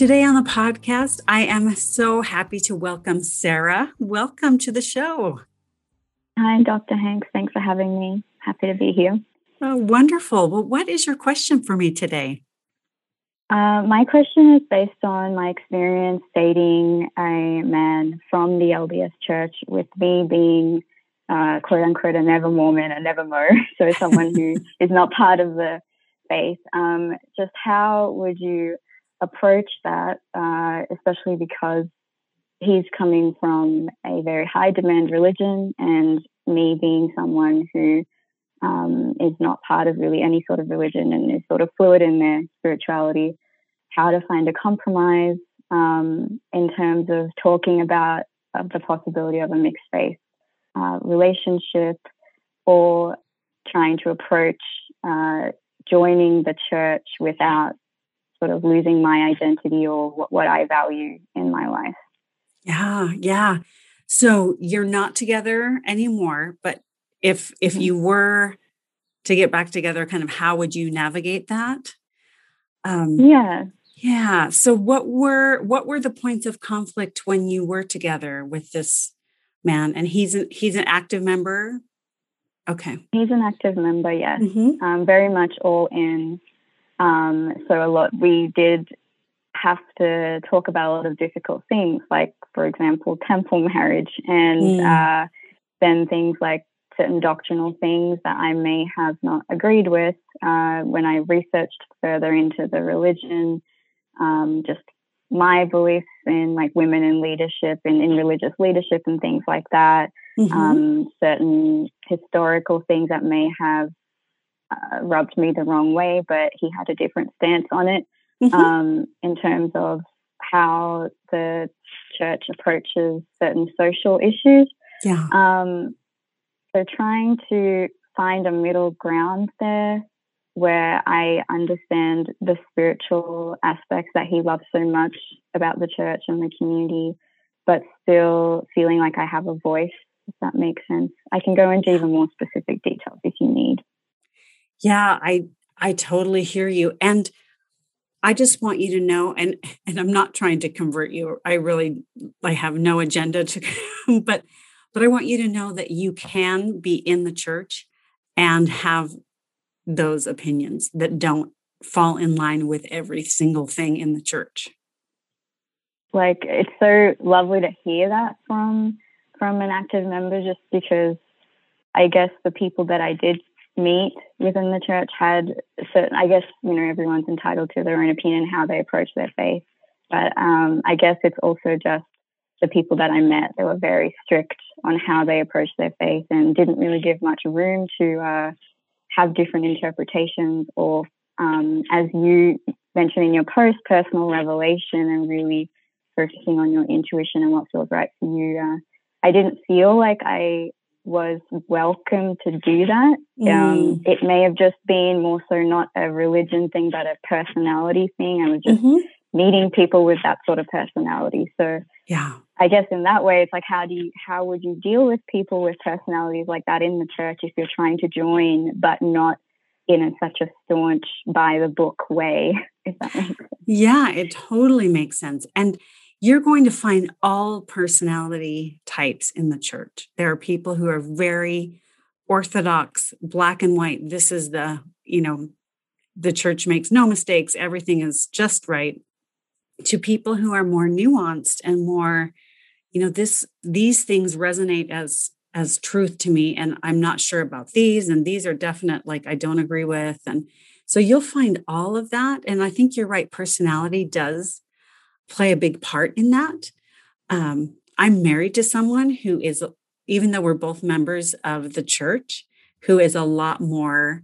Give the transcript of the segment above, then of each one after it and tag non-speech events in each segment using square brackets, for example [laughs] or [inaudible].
Today on the podcast, I am so happy to welcome Sarah. Welcome to the show. Hi, Dr. Hanks. Thanks for having me. Happy to be here. Oh, wonderful. Well, what is your question for me today? Uh, my question is based on my experience dating a man from the LDS church, with me being uh, quote unquote a never Mormon, a never Mo, [laughs] so someone who [laughs] is not part of the faith. Um, just how would you approach that, uh, especially because he's coming from a very high demand religion, and me being someone who um, is not part of really any sort of religion and is sort of fluid in their spirituality, how to find a compromise um, in terms of talking about uh, the possibility of a mixed faith uh, relationship or trying to approach uh, joining the church without sort of losing my identity or what, what I value in my life. Yeah, yeah. So you're not together anymore, but if if mm-hmm. you were to get back together, kind of how would you navigate that? Um, yeah. Yeah. So what were what were the points of conflict when you were together with this man? And he's an he's an active member. Okay. He's an active member. Yes. Mm-hmm. Um, very much all in um, so a lot we did have to talk about a lot of difficult things, like for example, temple marriage, and mm. uh, then things like certain doctrinal things that I may have not agreed with uh, when I researched further into the religion, um, just my beliefs in like women in leadership and in religious leadership and things like that. Mm-hmm. Um, certain historical things that may have uh, rubbed me the wrong way, but he had a different stance on it mm-hmm. um, in terms of how the church approaches certain social issues. Yeah. Um, so trying to find a middle ground there where I understand the spiritual aspects that he loves so much about the church and the community, but still feeling like I have a voice, if that makes sense. I can go into even more specific details if you need. Yeah, I I totally hear you. And I just want you to know and and I'm not trying to convert you. I really I have no agenda to [laughs] but but I want you to know that you can be in the church and have those opinions that don't fall in line with every single thing in the church. Like it's so lovely to hear that from from an active member just because I guess the people that I did meet within the church had certain, I guess, you know, everyone's entitled to their own opinion how they approach their faith. But um, I guess it's also just the people that I met, they were very strict on how they approached their faith and didn't really give much room to uh, have different interpretations or, um, as you mentioned in your post, personal revelation and really focusing on your intuition and what feels right for you. Uh, I didn't feel like I was welcome to do that. Um, mm. Um, it may have just been more so not a religion thing, but a personality thing. I was just mm-hmm. meeting people with that sort of personality. So yeah, I guess in that way, it's like how do you how would you deal with people with personalities like that in the church if you're trying to join, but not in a, such a staunch by the book way? [laughs] If that makes sense. Yeah, it totally makes sense. And you're going to find all personality types in the church. There are people who are very orthodox, black and white. This is the, you know, the church makes no mistakes, everything is just right. To people who are more nuanced and more, you know, this these things resonate as as truth to me and I'm not sure about these and these are definite like I don't agree with and so you'll find all of that and I think you're right personality does play a big part in that. Um, I'm married to someone who is, even though we're both members of the church, who is a lot more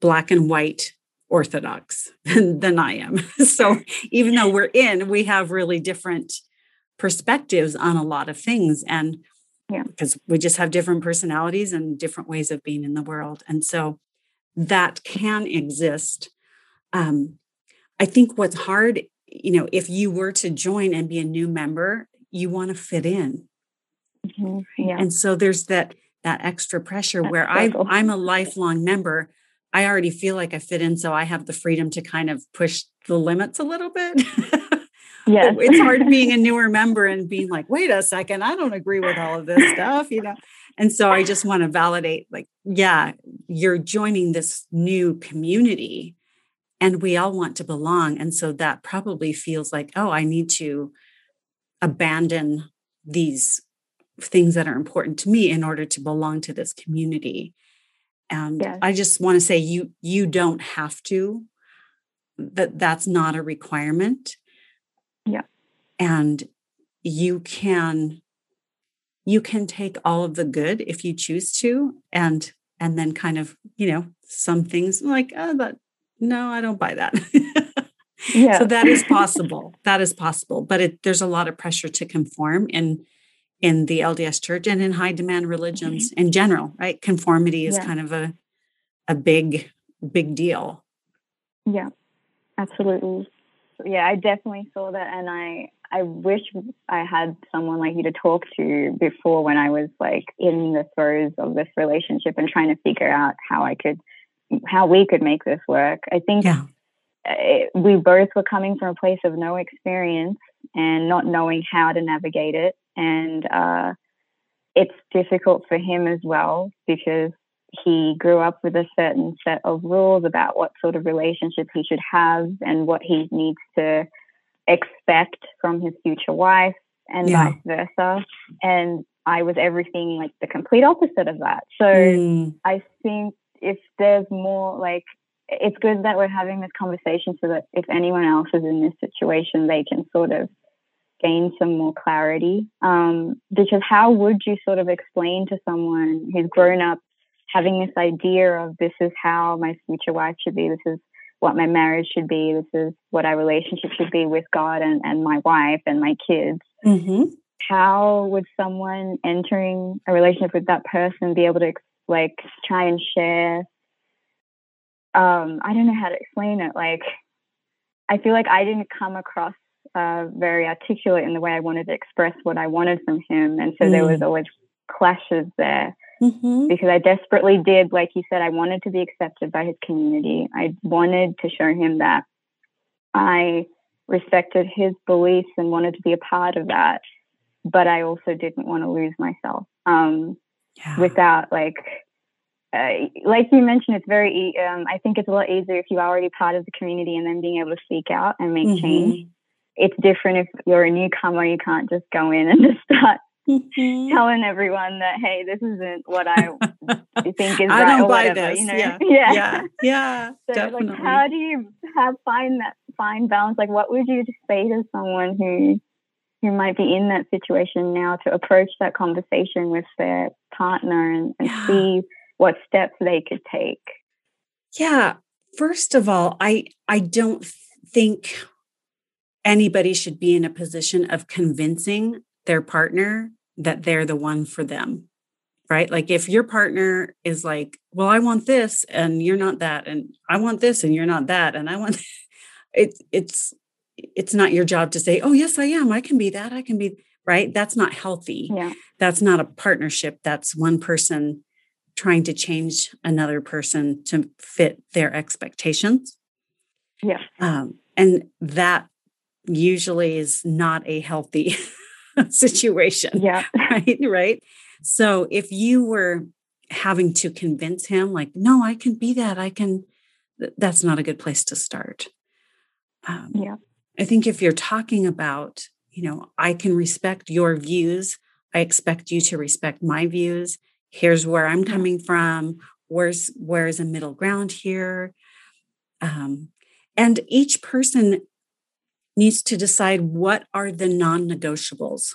black and white orthodox [laughs] than, than I am. [laughs] so even though we're in, we have really different perspectives on a lot of things. And yeah. because we just have different personalities and different ways of being in the world. And so that can exist. Um, I think what's hard, you know, if you were to join and be a new member, you want to fit in. Mm-hmm. Yeah. And so there's that that extra pressure That's where I I'm a lifelong member. I already feel like I fit in, so I have the freedom to kind of push the limits a little bit. [laughs] yeah, it's hard being a [laughs] newer member and being like, wait a second, I don't agree with all of this stuff, you know. And so I just want to validate, like, yeah, you're joining this new community, and we all want to belong, and so that probably feels like, oh, I need to abandon these things that are important to me in order to belong to this community. And yes. i just want to say you you don't have to. That that's not a requirement. Yeah. And you can you can take all of the good if you choose to and and then kind of you know some things like oh that no i don't buy that [laughs] yeah so that is possible that is possible but it, there's a lot of pressure to conform in in the LDS church and in high demand religions mm-hmm. in general, right? Conformity is yeah. kind of a a big big deal. Yeah. Absolutely. Yeah, I definitely saw that and I I wish I had someone like you to talk to before when I was like in the throes of this relationship and trying to figure out how I could how we could make this work. I think yeah. it, we both were coming from a place of no experience and not knowing how to navigate it and uh, it's difficult for him as well because he grew up with a certain set of rules about what sort of relationship he should have and what he needs to expect from his future wife and yeah. vice versa. And I was everything like the complete opposite of that. So mm. I think if there's more like it's good that we're having this conversation so that if anyone else is in this situation, they can sort of gain some more clarity. Um, because how would you sort of explain to someone who's grown up having this idea of this is how my future wife should be, this is what my marriage should be, this is what our relationship should be with God and, and my wife and my kids. Mm-hmm. How would someone entering a relationship with that person be able to like try and share? Um, I don't know how to explain it. Like, I feel like I didn't come across uh, very articulate in the way I wanted to express what I wanted from him. And so mm. there was mm. always clashes there mm-hmm. because I desperately did, like you said, I wanted to be accepted by his community. I wanted to show him that I respected his beliefs and wanted to be a part of that. But I also didn't want to lose myself um, yeah. without like uh, like you mentioned, it's very. Um, I think it's a lot easier if you're already part of the community and then being able to speak out and make mm-hmm. change it's different if you're a newcomer. You can't just go in and [laughs] just start mm-hmm. telling everyone that hey, this isn't what I [laughs] think is I right don't or buy whatever. This. You know, yeah, [laughs] yeah, yeah. yeah so definitely. like, how do you have find that fine balance? Like, what would you say to someone who who might be in that situation now to approach that conversation with their partner and, and yeah. see what steps they could take? Yeah. First of all, I I don't think anybody should be in a position of convincing their partner that they're the one for them right like if your partner is like well i want this and you're not that and i want this and you're not that and i want [laughs] it, it's it's not your job to say oh yes i am i can be that i can be right that's not healthy yeah. that's not a partnership that's one person trying to change another person to fit their expectations yeah um, and that usually is not a healthy [laughs] situation. Yeah. [laughs] Right. Right. So if you were having to convince him, like, no, I can be that, I can, that's not a good place to start. Um, yeah. I think if you're talking about, you know, I can respect your views, I expect you to respect my views. Here's where I'm coming from. Where's where's a middle ground here? Um, and each person needs to decide what are the non-negotiables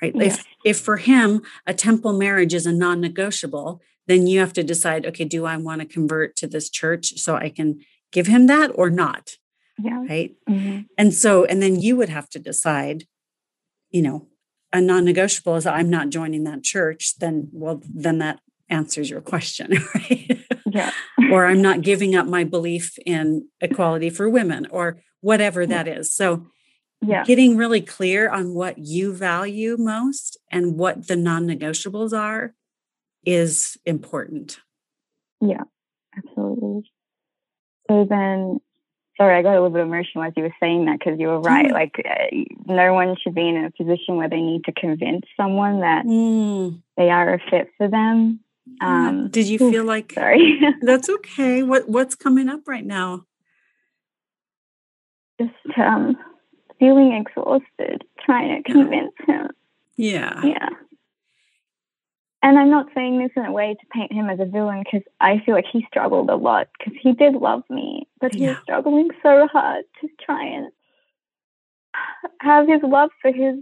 right yes. if if for him a temple marriage is a non-negotiable then you have to decide okay do i want to convert to this church so i can give him that or not. Yeah. Right. hmm And so, and then you would have to decide, you know, a non negotiable is I'm not joining that church, then, well, then that answers your question, [laughs] right? Yeah. or I'm not giving up my belief in equality for women or whatever that is. So, Yeah. getting really clear on what you value most and what the non negotiables are is important. Yeah. Absolutely. So then, sorry, I got a little bit emotional as you were saying that because you were right. Mm. Like, uh, no one should be in a position where they need to convince someone that Mm, they are a fit for them. Um, Did you feel like Sorry. [laughs] that's okay? What what's coming up right now? Just um, feeling exhausted trying to convince him. Yeah. Yeah. And I'm not saying this in a way to paint him as a villain because I feel like he struggled a lot because he did love me, but he was struggling so hard to try and have his love for his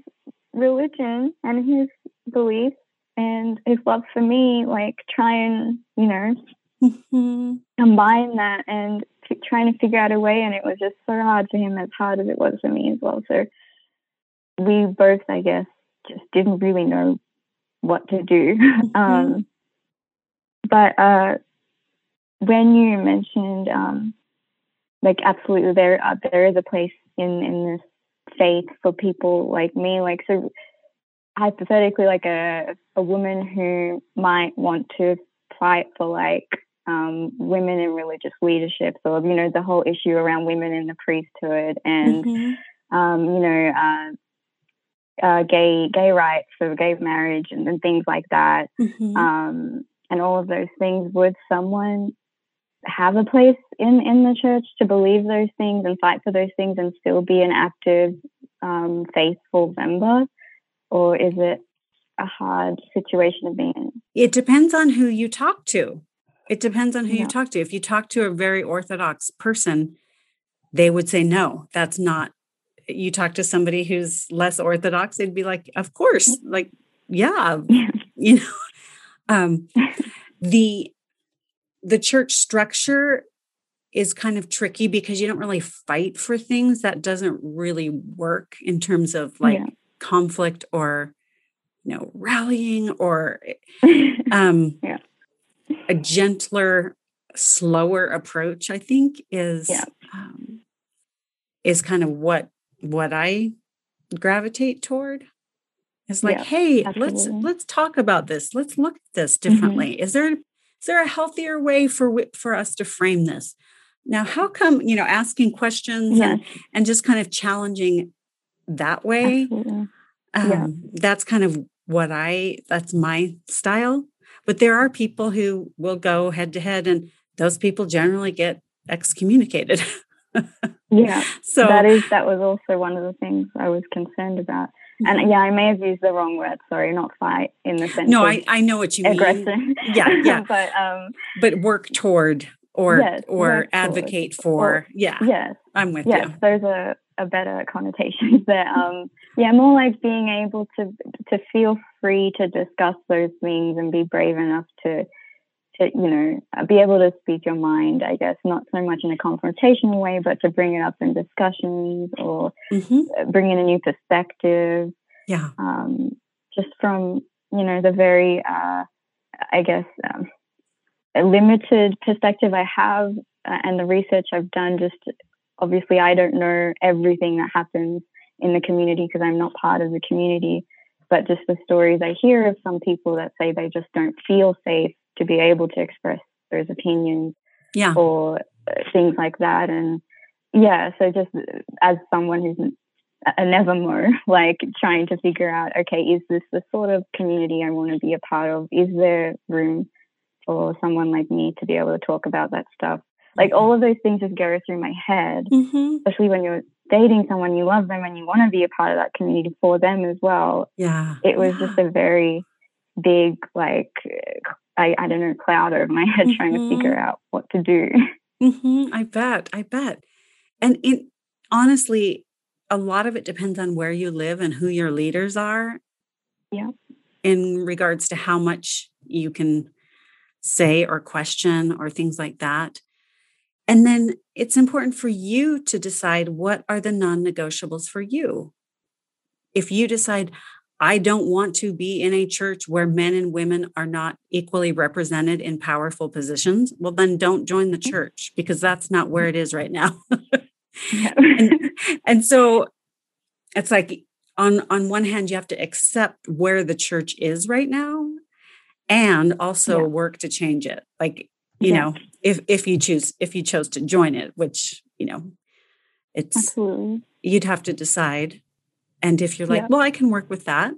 religion and his beliefs and his love for me, like try and, you know, Mhm. combine that and f- trying to figure out a way. And it was just so hard for him, as hard as it was for me as well. So we both, I guess, just didn't really know what to do. [laughs] um, but uh, when you mentioned, um, like, absolutely, there uh, there is a place in in this faith for people like me. Like, so hypothetically, like a a woman who might want to fight for like um, women in religious leadership, or you know, the whole issue around women in the priesthood and Mhm. um, you know, uh, uh, gay gay rights for gay marriage and, and things like that, Mhm. um, and all of those things. Would someone have a place in in the church to believe those things and fight for those things and still be an active, um, faithful member, or is it a hard situation to be in? It depends on who you talk to. It depends on who Yeah. you talk to. If you talk to a very orthodox person, they would say no, that's not. You talk to somebody who's less orthodox, they'd be like, "Of course, like, yeah, Yeah. [laughs] you know." Um, the the church structure is kind of tricky because you don't really fight for things that doesn't really work in terms of like Yeah. conflict or you know rallying or [laughs] um Yeah. a gentler slower approach i think is Yeah. um, is kind of what what i gravitate toward it's like Yeah, hey let's let's talk about this let's look at this Mm-hmm. differently is there is there a healthier way for for us to frame this now how come you know asking questions and and just kind of challenging that way absolutely. um, Yeah. that's kind of what I that's my style. But there are people who will go head to head, and those people generally get excommunicated. [laughs] [laughs] Yeah. so that is that was also one of the things I was concerned about. And yeah, I may have used the wrong word. Sorry, not fight in the sense no, of I I know what you mean. aggression. Yeah, [laughs] yeah. but um, But work toward or Yes, or work toward, advocate for. yeah, yes, I'm with yes, you. those are a better connotation. But [laughs] um, yeah, more like being able to to feel free to discuss those things and be brave enough to to you know be able to speak your mind. I guess not so much in a confrontational way, but to bring it up in discussions or Mhm. bring in a new perspective. Yeah. um, just from you know the very uh, I guess um, a limited perspective I have uh, and the research I've done. Just obviously I don't know everything that happens in the community because I'm not part of the community. But just the stories I hear of some people that say they just don't feel safe to be able to express those opinions Yeah. or uh, things like that. And yeah, so just uh, as someone who's a never Mo, [laughs] like trying to figure out, okay, is this the sort of community I want to be a part of? Is there room for someone like me to be able to talk about that stuff? Like all of those things just go through my head, Mhm. especially when you're dating someone, you love them and you want to be a part of that community for them as well. Yeah. It was yeah. just a very big, like, I, I don't know, cloud over my head trying to figure out what to do. hmm I bet. I bet. And it honestly, a lot of it depends on where you live and who your leaders are. Yeah. In regards to how much you can say or question or things like that. And then it's important for you to decide what are the non negotiables for you. If you decide, I don't want to be in a church where men and women are not equally represented in powerful positions, well, then don't join the church because that's not where it is right now. [laughs] and, and so it's like on on one hand you have to accept where the church is right now and also yeah. work to change it like you yeah. know if if you choose if you chose to join it which you know it's Absolutely. you'd have to decide and if you're like yeah. well i can work with that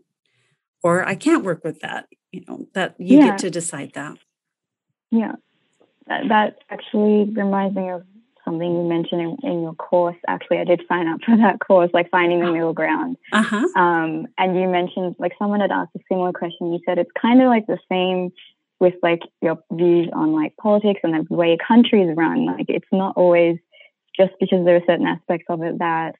or i can't work with that you know that you get to decide that yeah that, that actually reminds me of something you mentioned in, in, your course. Actually, I did sign up [laughs] for that course, like finding the middle ground. Uh-huh. Um, and you mentioned, like, someone had asked a similar question. You said it's kind of like the same with like your views on like politics and the way is run. Like, it's not always just because there are certain aspects of it that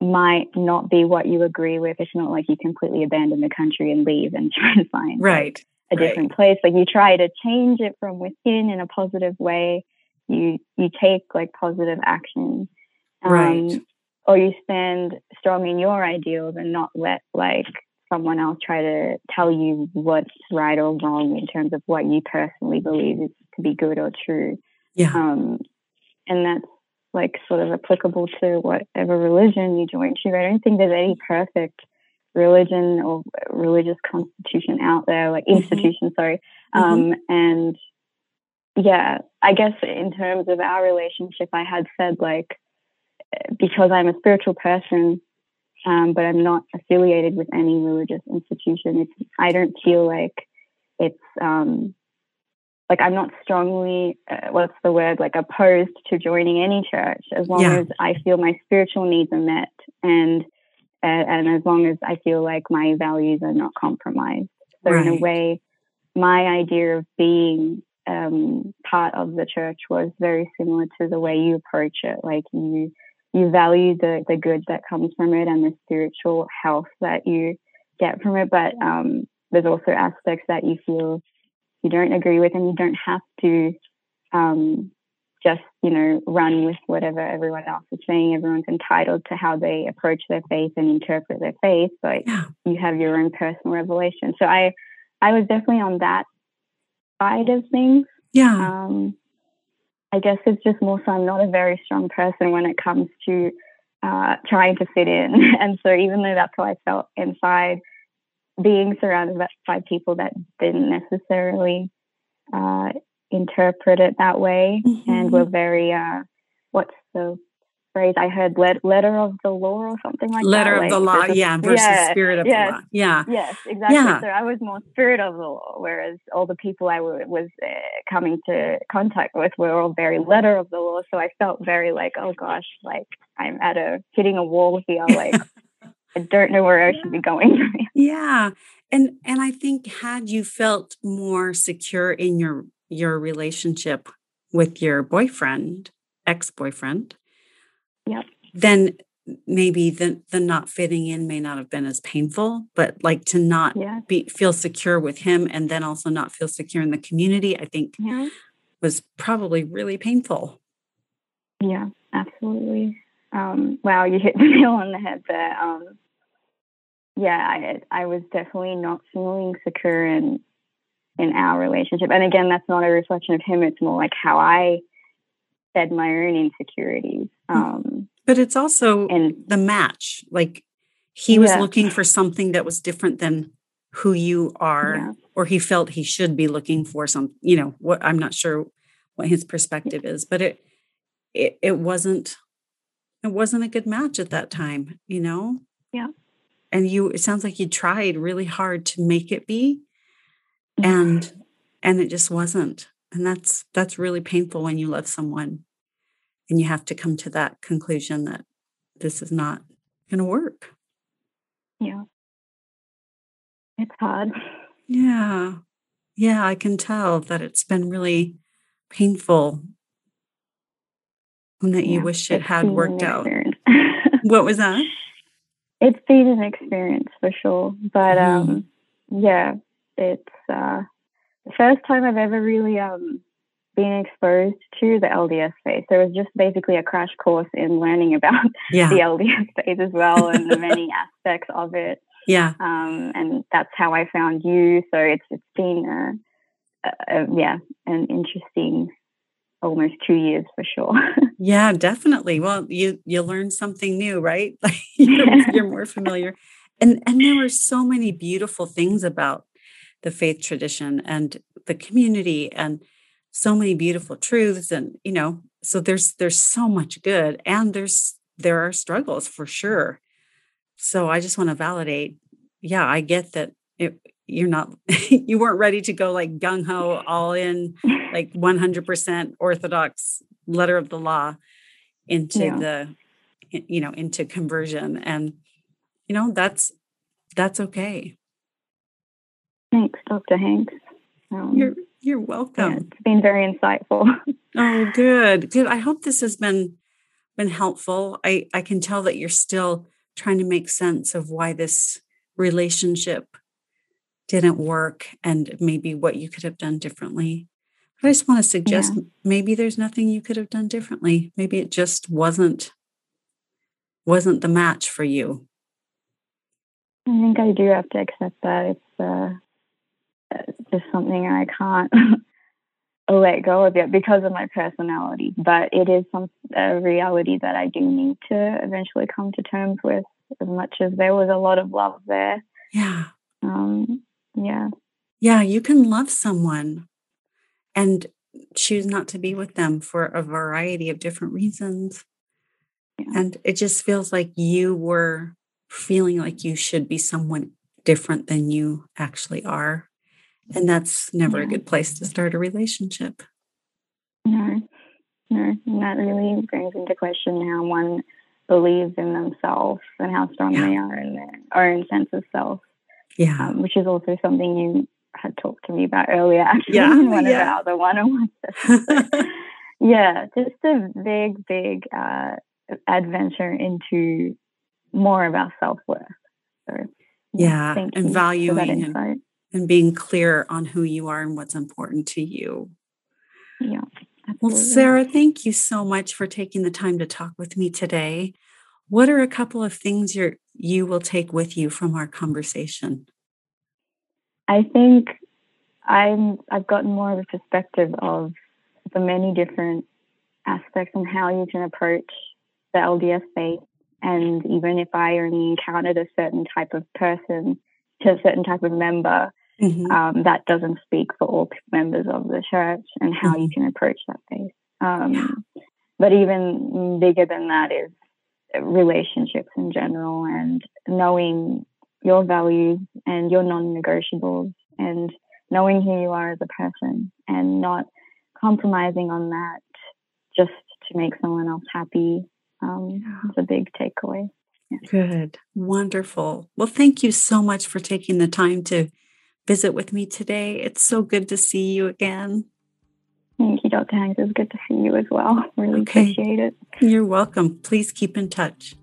might not be what you agree with. It's not like you completely abandon the country and leave and [laughs] try and find right. A different right. place. Like you try to change it from within in a positive way you you take like positive action um, right or you stand strong in your ideals and not let like someone else try to tell you what's right or wrong in terms of what you personally believe is to be good or true yeah um and that's like sort of applicable to whatever religion you join to i don't think there's any perfect religion or religious constitution out there like mm-hmm. institution sorry mm-hmm. um and yeah, I guess in terms of our relationship, I had said like because I'm a spiritual person, um, but I'm not affiliated with any religious institution. It's I don't feel like it's um, like I'm not strongly uh, what's the word like opposed to joining any church as long yeah. as I feel my spiritual needs are met and uh, and as long as I feel like my values are not compromised. So right. in a way, my idea of being um, part of the church was very similar to the way you approach it. Like you you value the the good that comes from it and the spiritual health that you get from it, but um, there's also aspects that you feel you don't agree with, and you don't have to um, just you know run with whatever everyone else is saying. Everyone's entitled to how they approach their faith and interpret their faith, but yeah. you have your own personal revelation. So I I was definitely on that side of things. Yeah. Um, I guess it's just more so I'm not a very strong person when it comes to uh, trying to fit in. [laughs] And so even though that's how I felt inside, being surrounded by people that didn't necessarily uh, interpret it that way mm-hmm. and were very, uh, what's the phrase I heard let, letter of the law or something like letter that. Letter of like, the law, yeah, versus yeah, spirit of yes, the law. Yeah. Yes, exactly. Yeah. So I was more spirit of the law, whereas all the people I w- was uh, coming to contact with were all very letter of the law. So I felt very like, oh gosh, like I'm at a hitting a wall here. Like I don't know where I should be going. yeah. And and I think had you felt more secure in your your relationship with your boyfriend, ex-boyfriend, Yep. Then maybe the the not fitting in may not have been as painful, but like to not yeah. be feel secure with him and then also not feel secure in the community, I think yeah. was probably really painful. Yeah, absolutely. Um, wow, you hit [laughs] the nail on the head there. Um, yeah, I I was definitely not feeling secure in in our relationship. And again, that's not a reflection of him. It's more like how I fed my own insecurities. Hmm. Um, but it's also and, the match. Like he was yeah. looking for something that was different than who you are, yeah. or he felt he should be looking for some, you know, what I'm not sure what his perspective is, but it, it, it wasn't, it wasn't a good match at that time, you know? Yeah. And you, it sounds like you tried really hard to make it be mm-hmm. and, and it just wasn't. And that's that's really painful when you love someone and you have to come to that conclusion that this is not going to work. Yeah. It's hard. Yeah. Yeah i can tell that it's been really painful and that yeah, you wish it had worked out what was [laughs] that it's been an experience for sure but mm. um yeah it's uh the first time I've ever really um, been exposed to the LDS faith. So it was just basically a crash course in learning about [laughs] Yeah. the LDS faith as well and the many [laughs] aspects of it. Yeah. Um, and that's how I found you. So it's it's been a, a, a yeah an interesting almost two years for sure. [laughs] Yeah, definitely. Well, you you learn something new, right? [laughs] You're, you're more familiar. And and there were so many beautiful things about the faith tradition and the community and so many beautiful truths and you know, so there's there's so much good and there's there are struggles for sure. So I just want to validate. Yeah, I get that it, you're not [laughs] you weren't ready to go like gung ho all in [laughs] like 100% orthodox letter of the law into Yeah. the you know into conversion and you know that's that's okay Thanks, Dr. Hanks. Um, you're you're yeah, welcome it's been very insightful. [laughs] oh good good i hope this has been been helpful i i can tell that you're still trying to make sense of why this relationship didn't work and maybe what you could have done differently but i just want to suggest Yeah. maybe there's nothing you could have done differently maybe it just wasn't wasn't the match for you I think I do have to accept that it's uh, it's just something I can't [laughs] let go of yet because of my personality. But it is some a reality that I do need to eventually come to terms with. As much as there was a lot of love there, yeah um, yeah, Yeah, you can love someone and choose not to be with them for a variety of different reasons. Yeah. And it just feels like you were feeling like you should be someone different than you actually are. And that's never a good place to start a relationship. no, no, and that really brings into question how one believes in themselves and how strong Yeah. they are in their own sense of self. Yeah. um, which is also something you had talked to me about earlier, [laughs] actually, Yeah, in one yeah. of our other one-on-one sessions. [laughs] Yeah, just a big, big uh, adventure into more of our self-worth. So, Yeah, and valuing and- and being clear on who you are and what's important to you. Yeah, Well. Sarah, thank you so much for taking the time to talk with me today. What are a couple of things you you will take with you from our conversation? I think I'm I've gotten more of a perspective of the many different aspects and how you can approach the LDS faith. And even if I only encountered a certain type of person, to a certain type of member, Mhm. um, that doesn't speak for all members of the church and how you can approach that faith. Um, Yeah. But even bigger than that is relationships in general and knowing your values and your non-negotiables and knowing who you are as a person and not compromising on that just to make someone else happy um, is a big takeaway. Good. Wonderful. Well, thank you so much for taking the time to visit with me today. It's so good to see you again. Thank you, Dr. Hanks. It was good to see you as well. [laughs] Really Okay. appreciate it. You're welcome. Please keep in touch.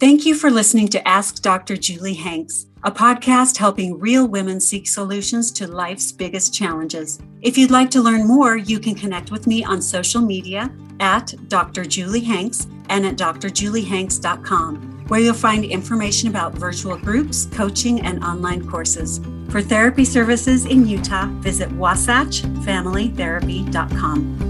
Thank you for listening to Ask Dr. Julie Hanks, a podcast helping real women seek solutions to life's biggest challenges. If you'd like to learn more, you can connect with me on social media at Dr. Julie Hanks and at drjuliehanks.com, where you'll find information about virtual groups, coaching, and online courses. For therapy services in Utah, visit wasatchfamilytherapy.com.